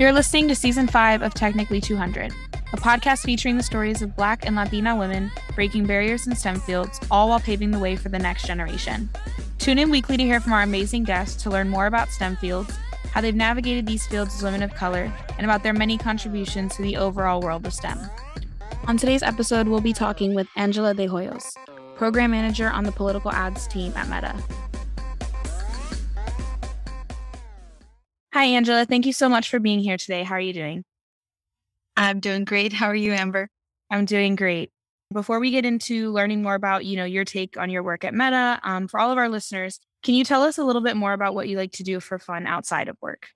You're listening to season five of Technically 200, a podcast featuring the stories of Black and Latina women breaking barriers in STEM fields, all while paving the way for the next generation. Tune in weekly to hear from our amazing guests to learn more about STEM fields, how they've navigated these fields as women of color, and about their many contributions to the overall world of STEM. On today's episode, we'll be talking with Angela De Hoyos, program manager on the political ads team at Meta. Hi, Angela. Thank you so much for being here today. How are you doing? I'm doing great. How are you, Amber? I'm doing great. Before we get into learning more about, you know, your take on your work at Meta, um, for all of our listeners, can you tell us a little bit more about what you like to do for fun outside of work?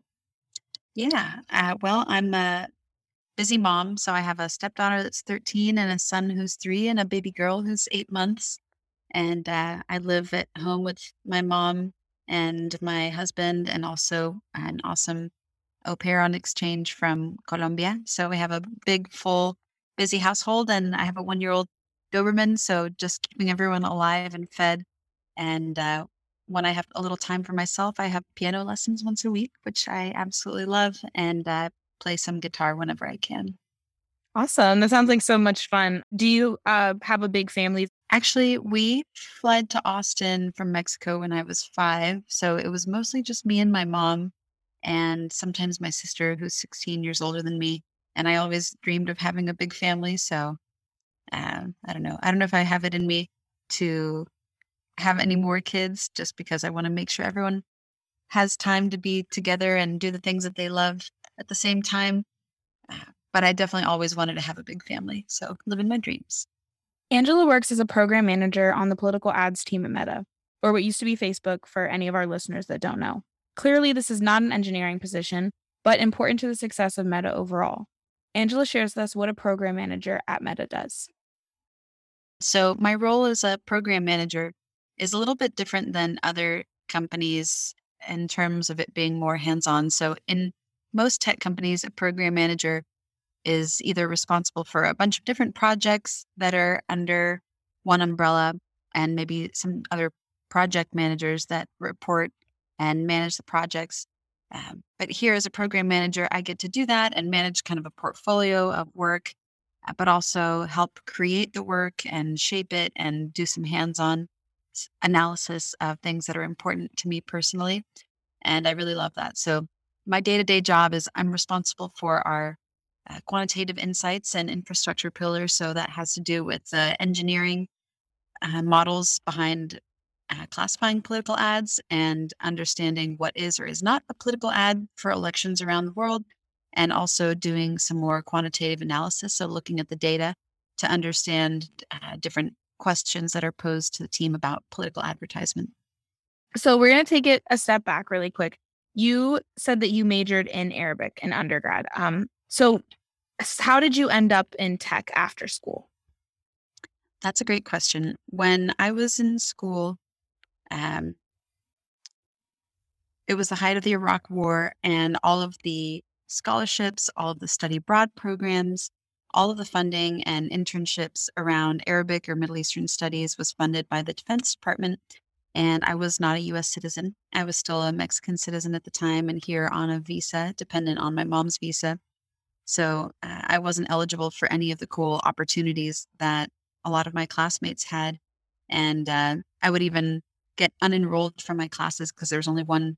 Yeah. Uh, well, I'm a busy mom, so I have a stepdaughter that's 13 and a son who's three and a baby girl who's eight months. And uh, I live at home with my mom and my husband, and also an awesome au pair on exchange from Colombia. So we have a big, full, busy household, and I have a one year old Doberman. So just keeping everyone alive and fed. And uh, when I have a little time for myself, I have piano lessons once a week, which I absolutely love, and uh, play some guitar whenever I can. Awesome. That sounds like so much fun. Do you uh, have a big family? Actually, we fled to Austin from Mexico when I was five. So it was mostly just me and my mom, and sometimes my sister, who's 16 years older than me. And I always dreamed of having a big family. So uh, I don't know. I don't know if I have it in me to have any more kids just because I want to make sure everyone has time to be together and do the things that they love at the same time. Uh, but I definitely always wanted to have a big family. So living my dreams. Angela works as a program manager on the political ads team at Meta, or what used to be Facebook for any of our listeners that don't know. Clearly, this is not an engineering position, but important to the success of Meta overall. Angela shares with us what a program manager at Meta does. So, my role as a program manager is a little bit different than other companies in terms of it being more hands on. So, in most tech companies, a program manager is either responsible for a bunch of different projects that are under one umbrella and maybe some other project managers that report and manage the projects. Um, but here, as a program manager, I get to do that and manage kind of a portfolio of work, uh, but also help create the work and shape it and do some hands on analysis of things that are important to me personally. And I really love that. So, my day to day job is I'm responsible for our uh, quantitative insights and infrastructure pillars. So that has to do with uh, engineering uh, models behind uh, classifying political ads and understanding what is or is not a political ad for elections around the world, and also doing some more quantitative analysis. So looking at the data to understand uh, different questions that are posed to the team about political advertisement. So we're going to take it a step back really quick. You said that you majored in Arabic in undergrad. Um, so, how did you end up in tech after school? That's a great question. When I was in school, um, it was the height of the Iraq War, and all of the scholarships, all of the study abroad programs, all of the funding and internships around Arabic or Middle Eastern studies was funded by the Defense Department. And I was not a US citizen. I was still a Mexican citizen at the time and here on a visa, dependent on my mom's visa. So uh, I wasn't eligible for any of the cool opportunities that a lot of my classmates had. And uh, I would even get unenrolled from my classes because there was only one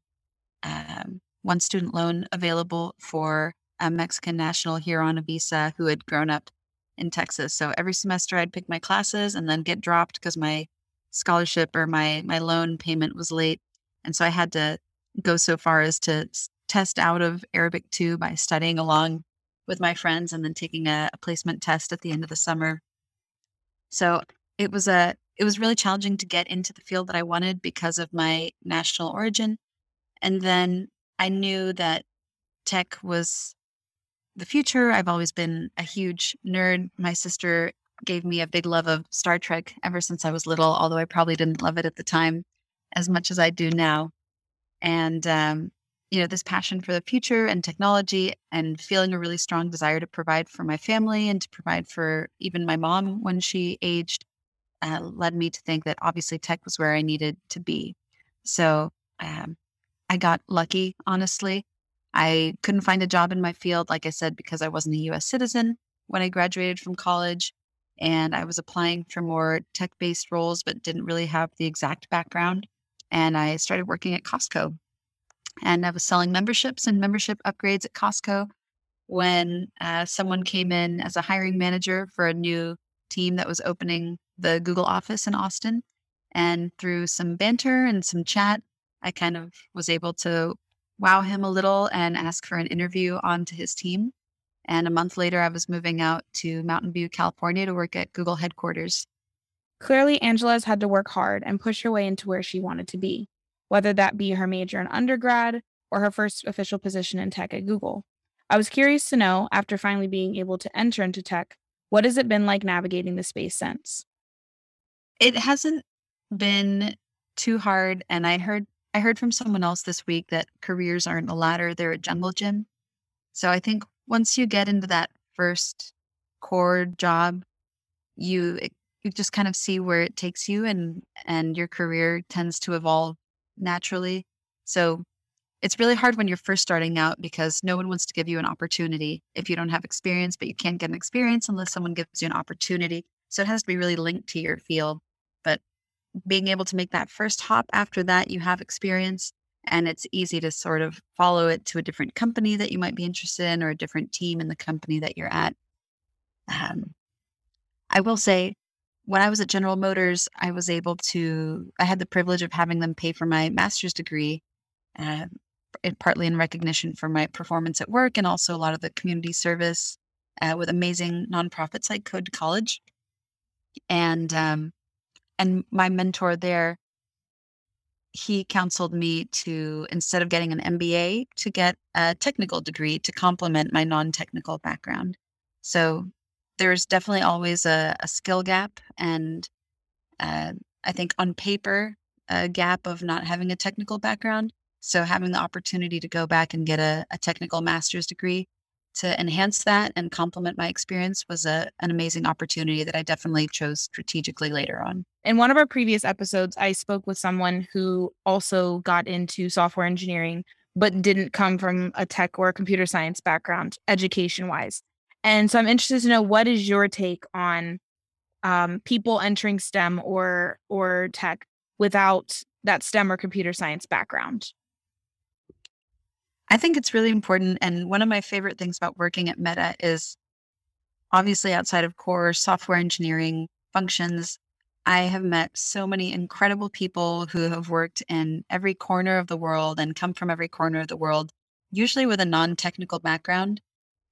um, one student loan available for a Mexican national here on a visa who had grown up in Texas. So every semester I'd pick my classes and then get dropped because my scholarship or my my loan payment was late. And so I had to go so far as to test out of Arabic 2 by studying along with my friends and then taking a, a placement test at the end of the summer. So it was a it was really challenging to get into the field that I wanted because of my national origin. And then I knew that tech was the future. I've always been a huge nerd. My sister gave me a big love of Star Trek ever since I was little, although I probably didn't love it at the time as much as I do now. And um, you know, this passion for the future and technology and feeling a really strong desire to provide for my family and to provide for even my mom when she aged uh, led me to think that obviously tech was where I needed to be. So um, I got lucky, honestly. I couldn't find a job in my field, like I said, because I wasn't a US citizen when I graduated from college. And I was applying for more tech based roles, but didn't really have the exact background. And I started working at Costco. And I was selling memberships and membership upgrades at Costco when uh, someone came in as a hiring manager for a new team that was opening the Google office in Austin. And through some banter and some chat, I kind of was able to wow him a little and ask for an interview onto his team. And a month later, I was moving out to Mountain View, California to work at Google headquarters. Clearly, Angela's had to work hard and push her way into where she wanted to be, whether that be her major in undergrad or her first official position in tech at Google. I was curious to know, after finally being able to enter into tech, what has it been like navigating the space since? It hasn't been too hard. And I heard I heard from someone else this week that careers aren't a ladder, they're a jungle gym. So I think once you get into that first core job, you you just kind of see where it takes you and and your career tends to evolve naturally. So it's really hard when you're first starting out because no one wants to give you an opportunity if you don't have experience, but you can't get an experience unless someone gives you an opportunity. So it has to be really linked to your field. But being able to make that first hop after that, you have experience and it's easy to sort of follow it to a different company that you might be interested in or a different team in the company that you're at. Um, I will say, when I was at General Motors, I was able to, I had the privilege of having them pay for my master's degree, uh, partly in recognition for my performance at work and also a lot of the community service uh, with amazing nonprofits like Code College. And um, and my mentor there, he counseled me to, instead of getting an MBA, to get a technical degree to complement my non technical background. So there's definitely always a, a skill gap. And uh, I think on paper, a gap of not having a technical background. So having the opportunity to go back and get a, a technical master's degree to enhance that and complement my experience was a, an amazing opportunity that I definitely chose strategically later on. In one of our previous episodes, I spoke with someone who also got into software engineering, but didn't come from a tech or computer science background, education wise. And so I'm interested to know what is your take on um, people entering STEM or or tech without that STEM or computer science background? I think it's really important. And one of my favorite things about working at Meta is obviously outside of core software engineering functions, I have met so many incredible people who have worked in every corner of the world and come from every corner of the world, usually with a non technical background.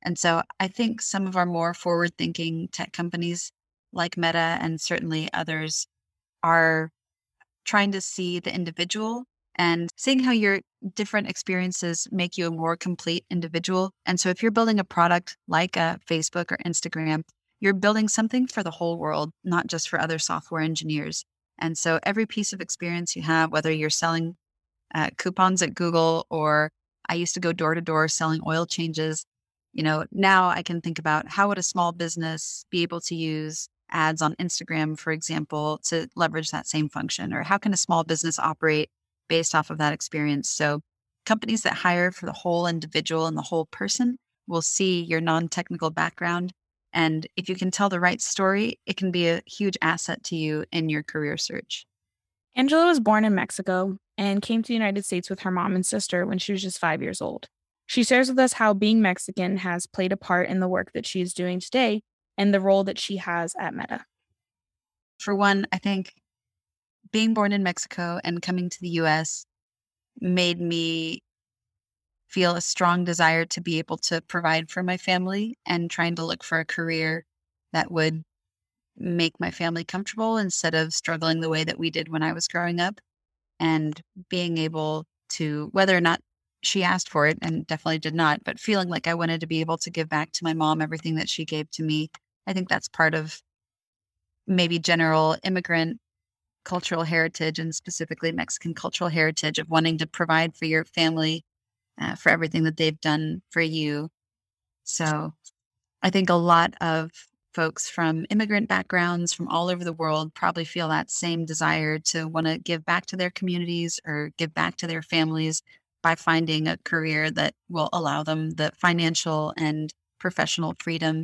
And so I think some of our more forward thinking tech companies like Meta and certainly others are trying to see the individual and seeing how your different experiences make you a more complete individual. And so if you're building a product like a Facebook or Instagram, you're building something for the whole world, not just for other software engineers. And so every piece of experience you have, whether you're selling uh, coupons at Google or I used to go door to door selling oil changes, you know, now I can think about how would a small business be able to use ads on Instagram, for example, to leverage that same function? Or how can a small business operate based off of that experience. So, companies that hire for the whole individual and the whole person will see your non technical background. And if you can tell the right story, it can be a huge asset to you in your career search. Angela was born in Mexico and came to the United States with her mom and sister when she was just five years old. She shares with us how being Mexican has played a part in the work that she is doing today and the role that she has at Meta. For one, I think being born in Mexico and coming to the US made me feel a strong desire to be able to provide for my family and trying to look for a career that would make my family comfortable instead of struggling the way that we did when I was growing up. And being able to, whether or not she asked for it and definitely did not, but feeling like I wanted to be able to give back to my mom everything that she gave to me. I think that's part of maybe general immigrant cultural heritage and specifically Mexican cultural heritage of wanting to provide for your family uh, for everything that they've done for you. So I think a lot of folks from immigrant backgrounds from all over the world probably feel that same desire to want to give back to their communities or give back to their families by finding a career that will allow them the financial and professional freedom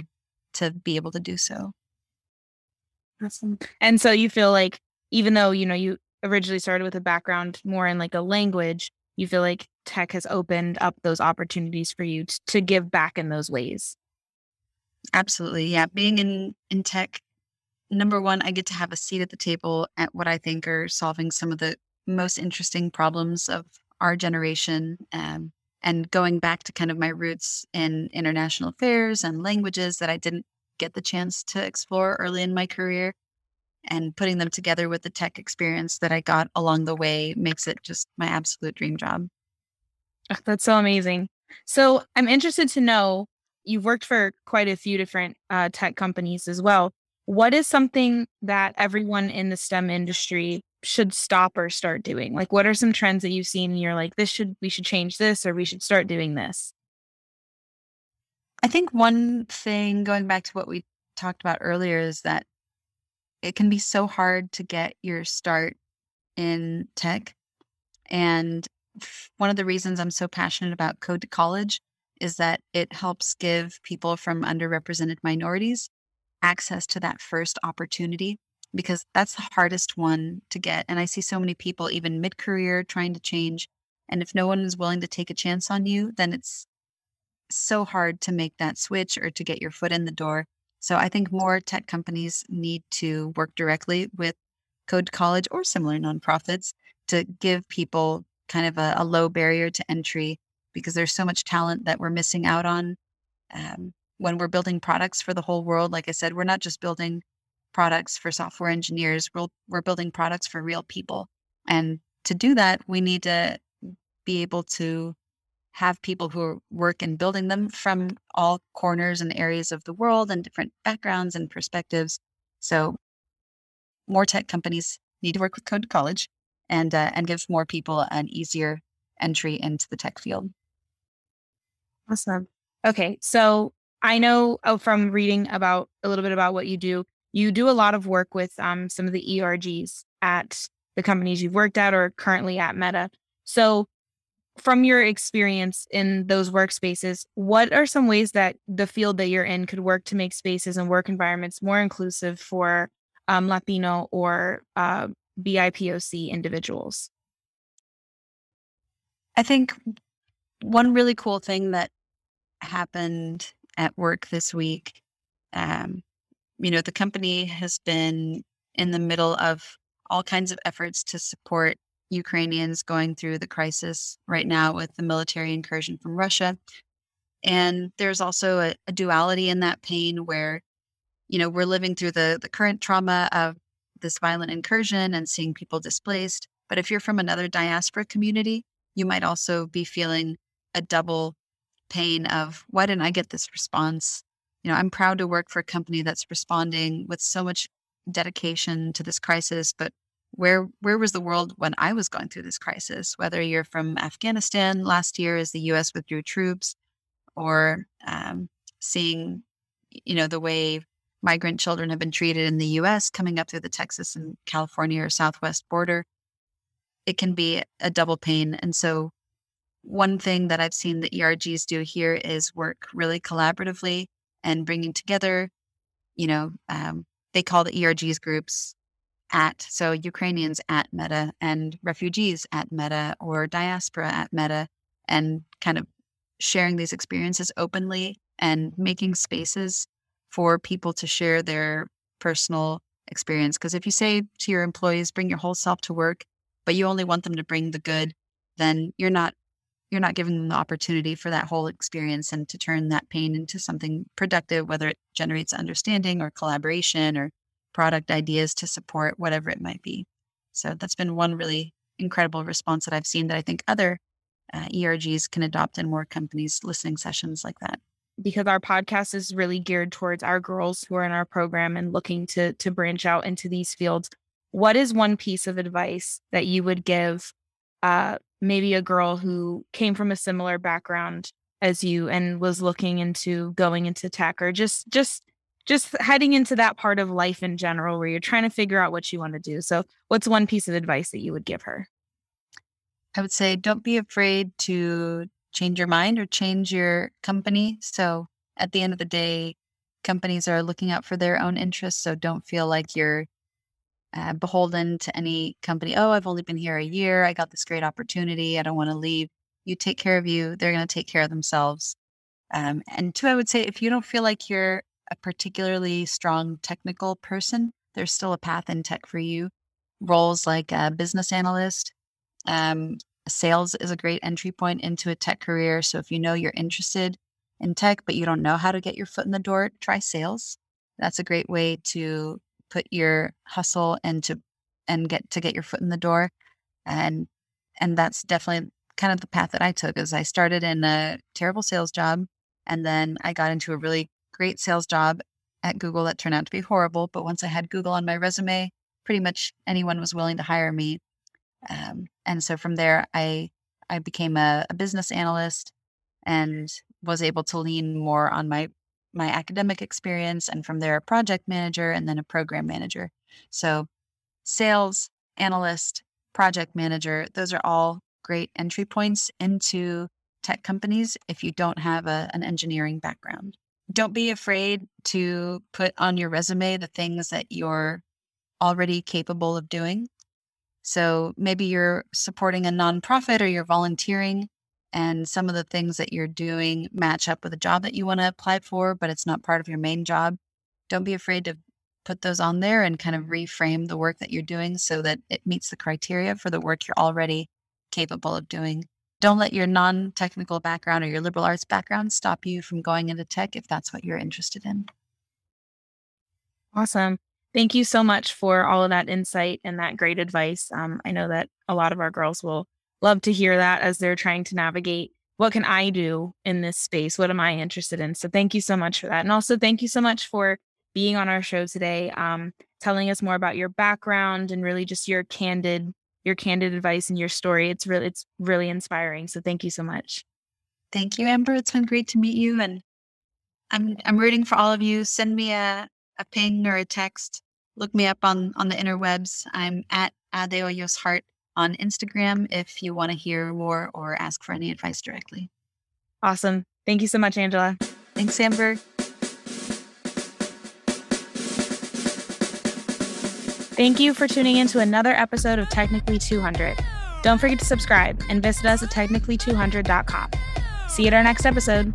to be able to do so. Awesome. And so you feel like even though, you know, you originally started with a background more in like a language, you feel like tech has opened up those opportunities for you t- to give back in those ways. Absolutely. Yeah. Being in, in tech, number one, I get to have a seat at the table at what I think are solving some of the most interesting problems of our generation. Um, and going back to kind of my roots in international affairs and languages that I didn't get the chance to explore early in my career and putting them together with the tech experience that I got along the way makes it just my absolute dream job. Oh, that's so amazing. So I'm interested to know you've worked for quite a few different uh, tech companies as well. What is something that everyone in the STEM industry should stop or start doing? Like, what are some trends that you've seen and you're like, this should, we should change this or we should start doing this? I think one thing, going back to what we talked about earlier, is that it can be so hard to get your start in tech. And one of the reasons I'm so passionate about Code to College is that it helps give people from underrepresented minorities access to that first opportunity because that's the hardest one to get. And I see so many people, even mid career, trying to change. And if no one is willing to take a chance on you, then it's so hard to make that switch or to get your foot in the door. So I think more tech companies need to work directly with Code College or similar nonprofits to give people kind of a, a low barrier to entry because there's so much talent that we're missing out on um, when we're building products for the whole world. Like I said, we're not just building products for software engineers, we're, we're building products for real people. And to do that, we need to be able to have people who work in building them from all corners and areas of the world and different backgrounds and perspectives. So more tech companies need to work with Code College and uh, and give more people an easier entry into the tech field. Awesome. Okay, so I know oh, from reading about a little bit about what you do, you do a lot of work with um, some of the ERGs at the companies you've worked at or currently at Meta. So from your experience in those workspaces, what are some ways that the field that you're in could work to make spaces and work environments more inclusive for um, Latino or uh, BIPOC individuals? I think one really cool thing that happened at work this week, um, you know, the company has been in the middle of all kinds of efforts to support Ukrainians going through the crisis right now with the military incursion from Russia. And there's also a, a duality in that pain where, you know, we're living through the, the current trauma of this violent incursion and seeing people displaced. But if you're from another diaspora community, you might also be feeling a double pain of why didn't I get this response? You know, I'm proud to work for a company that's responding with so much dedication to this crisis, but where where was the world when I was going through this crisis? Whether you're from Afghanistan last year as the U.S. withdrew troops, or um, seeing, you know, the way migrant children have been treated in the U.S. coming up through the Texas and California or Southwest border, it can be a double pain. And so, one thing that I've seen the ERGs do here is work really collaboratively and bringing together. You know, um, they call the ERGs groups at so Ukrainians at Meta and refugees at Meta or diaspora at Meta and kind of sharing these experiences openly and making spaces for people to share their personal experience because if you say to your employees bring your whole self to work but you only want them to bring the good then you're not you're not giving them the opportunity for that whole experience and to turn that pain into something productive whether it generates understanding or collaboration or product ideas to support whatever it might be. So that's been one really incredible response that I've seen that I think other uh, ERGs can adopt in more companies listening sessions like that. Because our podcast is really geared towards our girls who are in our program and looking to to branch out into these fields. What is one piece of advice that you would give uh, maybe a girl who came from a similar background as you and was looking into going into tech or just just just heading into that part of life in general where you're trying to figure out what you want to do. So, what's one piece of advice that you would give her? I would say don't be afraid to change your mind or change your company. So at the end of the day, companies are looking out for their own interests. So don't feel like you're uh, beholden to any company. Oh, I've only been here a year. I got this great opportunity. I don't want to leave. You take care of you. They're going to take care of themselves. Um, and two, I would say if you don't feel like you're a particularly strong technical person, there's still a path in tech for you. Roles like a business analyst, um, sales is a great entry point into a tech career. So if you know you're interested in tech, but you don't know how to get your foot in the door, try sales. That's a great way to put your hustle and to and get to get your foot in the door. And and that's definitely kind of the path that I took is I started in a terrible sales job and then I got into a really great sales job at Google that turned out to be horrible. But once I had Google on my resume, pretty much anyone was willing to hire me. Um, and so from there, I I became a, a business analyst and was able to lean more on my my academic experience and from there a project manager and then a program manager. So sales, analyst, project manager, those are all great entry points into tech companies if you don't have a, an engineering background. Don't be afraid to put on your resume the things that you're already capable of doing. So maybe you're supporting a nonprofit or you're volunteering and some of the things that you're doing match up with a job that you want to apply for, but it's not part of your main job, don't be afraid to put those on there and kind of reframe the work that you're doing so that it meets the criteria for the work you're already capable of doing. Don't let your non technical background or your liberal arts background stop you from going into tech if that's what you're interested in. Awesome. Thank you so much for all of that insight and that great advice. Um, I know that a lot of our girls will love to hear that as they're trying to navigate what can I do in this space? What am I interested in? So thank you so much for that. And also thank you so much for being on our show today, um, telling us more about your background and really just your candid, your candid advice and your story. It's really, it's really inspiring. So thank you so much. Thank you, Amber. It's been great to meet you. And I'm I'm rooting for all of you. Send me a, a ping or a text. Look me up on on the interwebs. I'm at Adeoyos Heart on Instagram if you want to hear more or ask for any advice directly. Awesome. Thank you so much, Angela. Thanks, Amber. Thank you for tuning in to another episode of Technically 200. Don't forget to subscribe and visit us at technically200.com. See you at our next episode.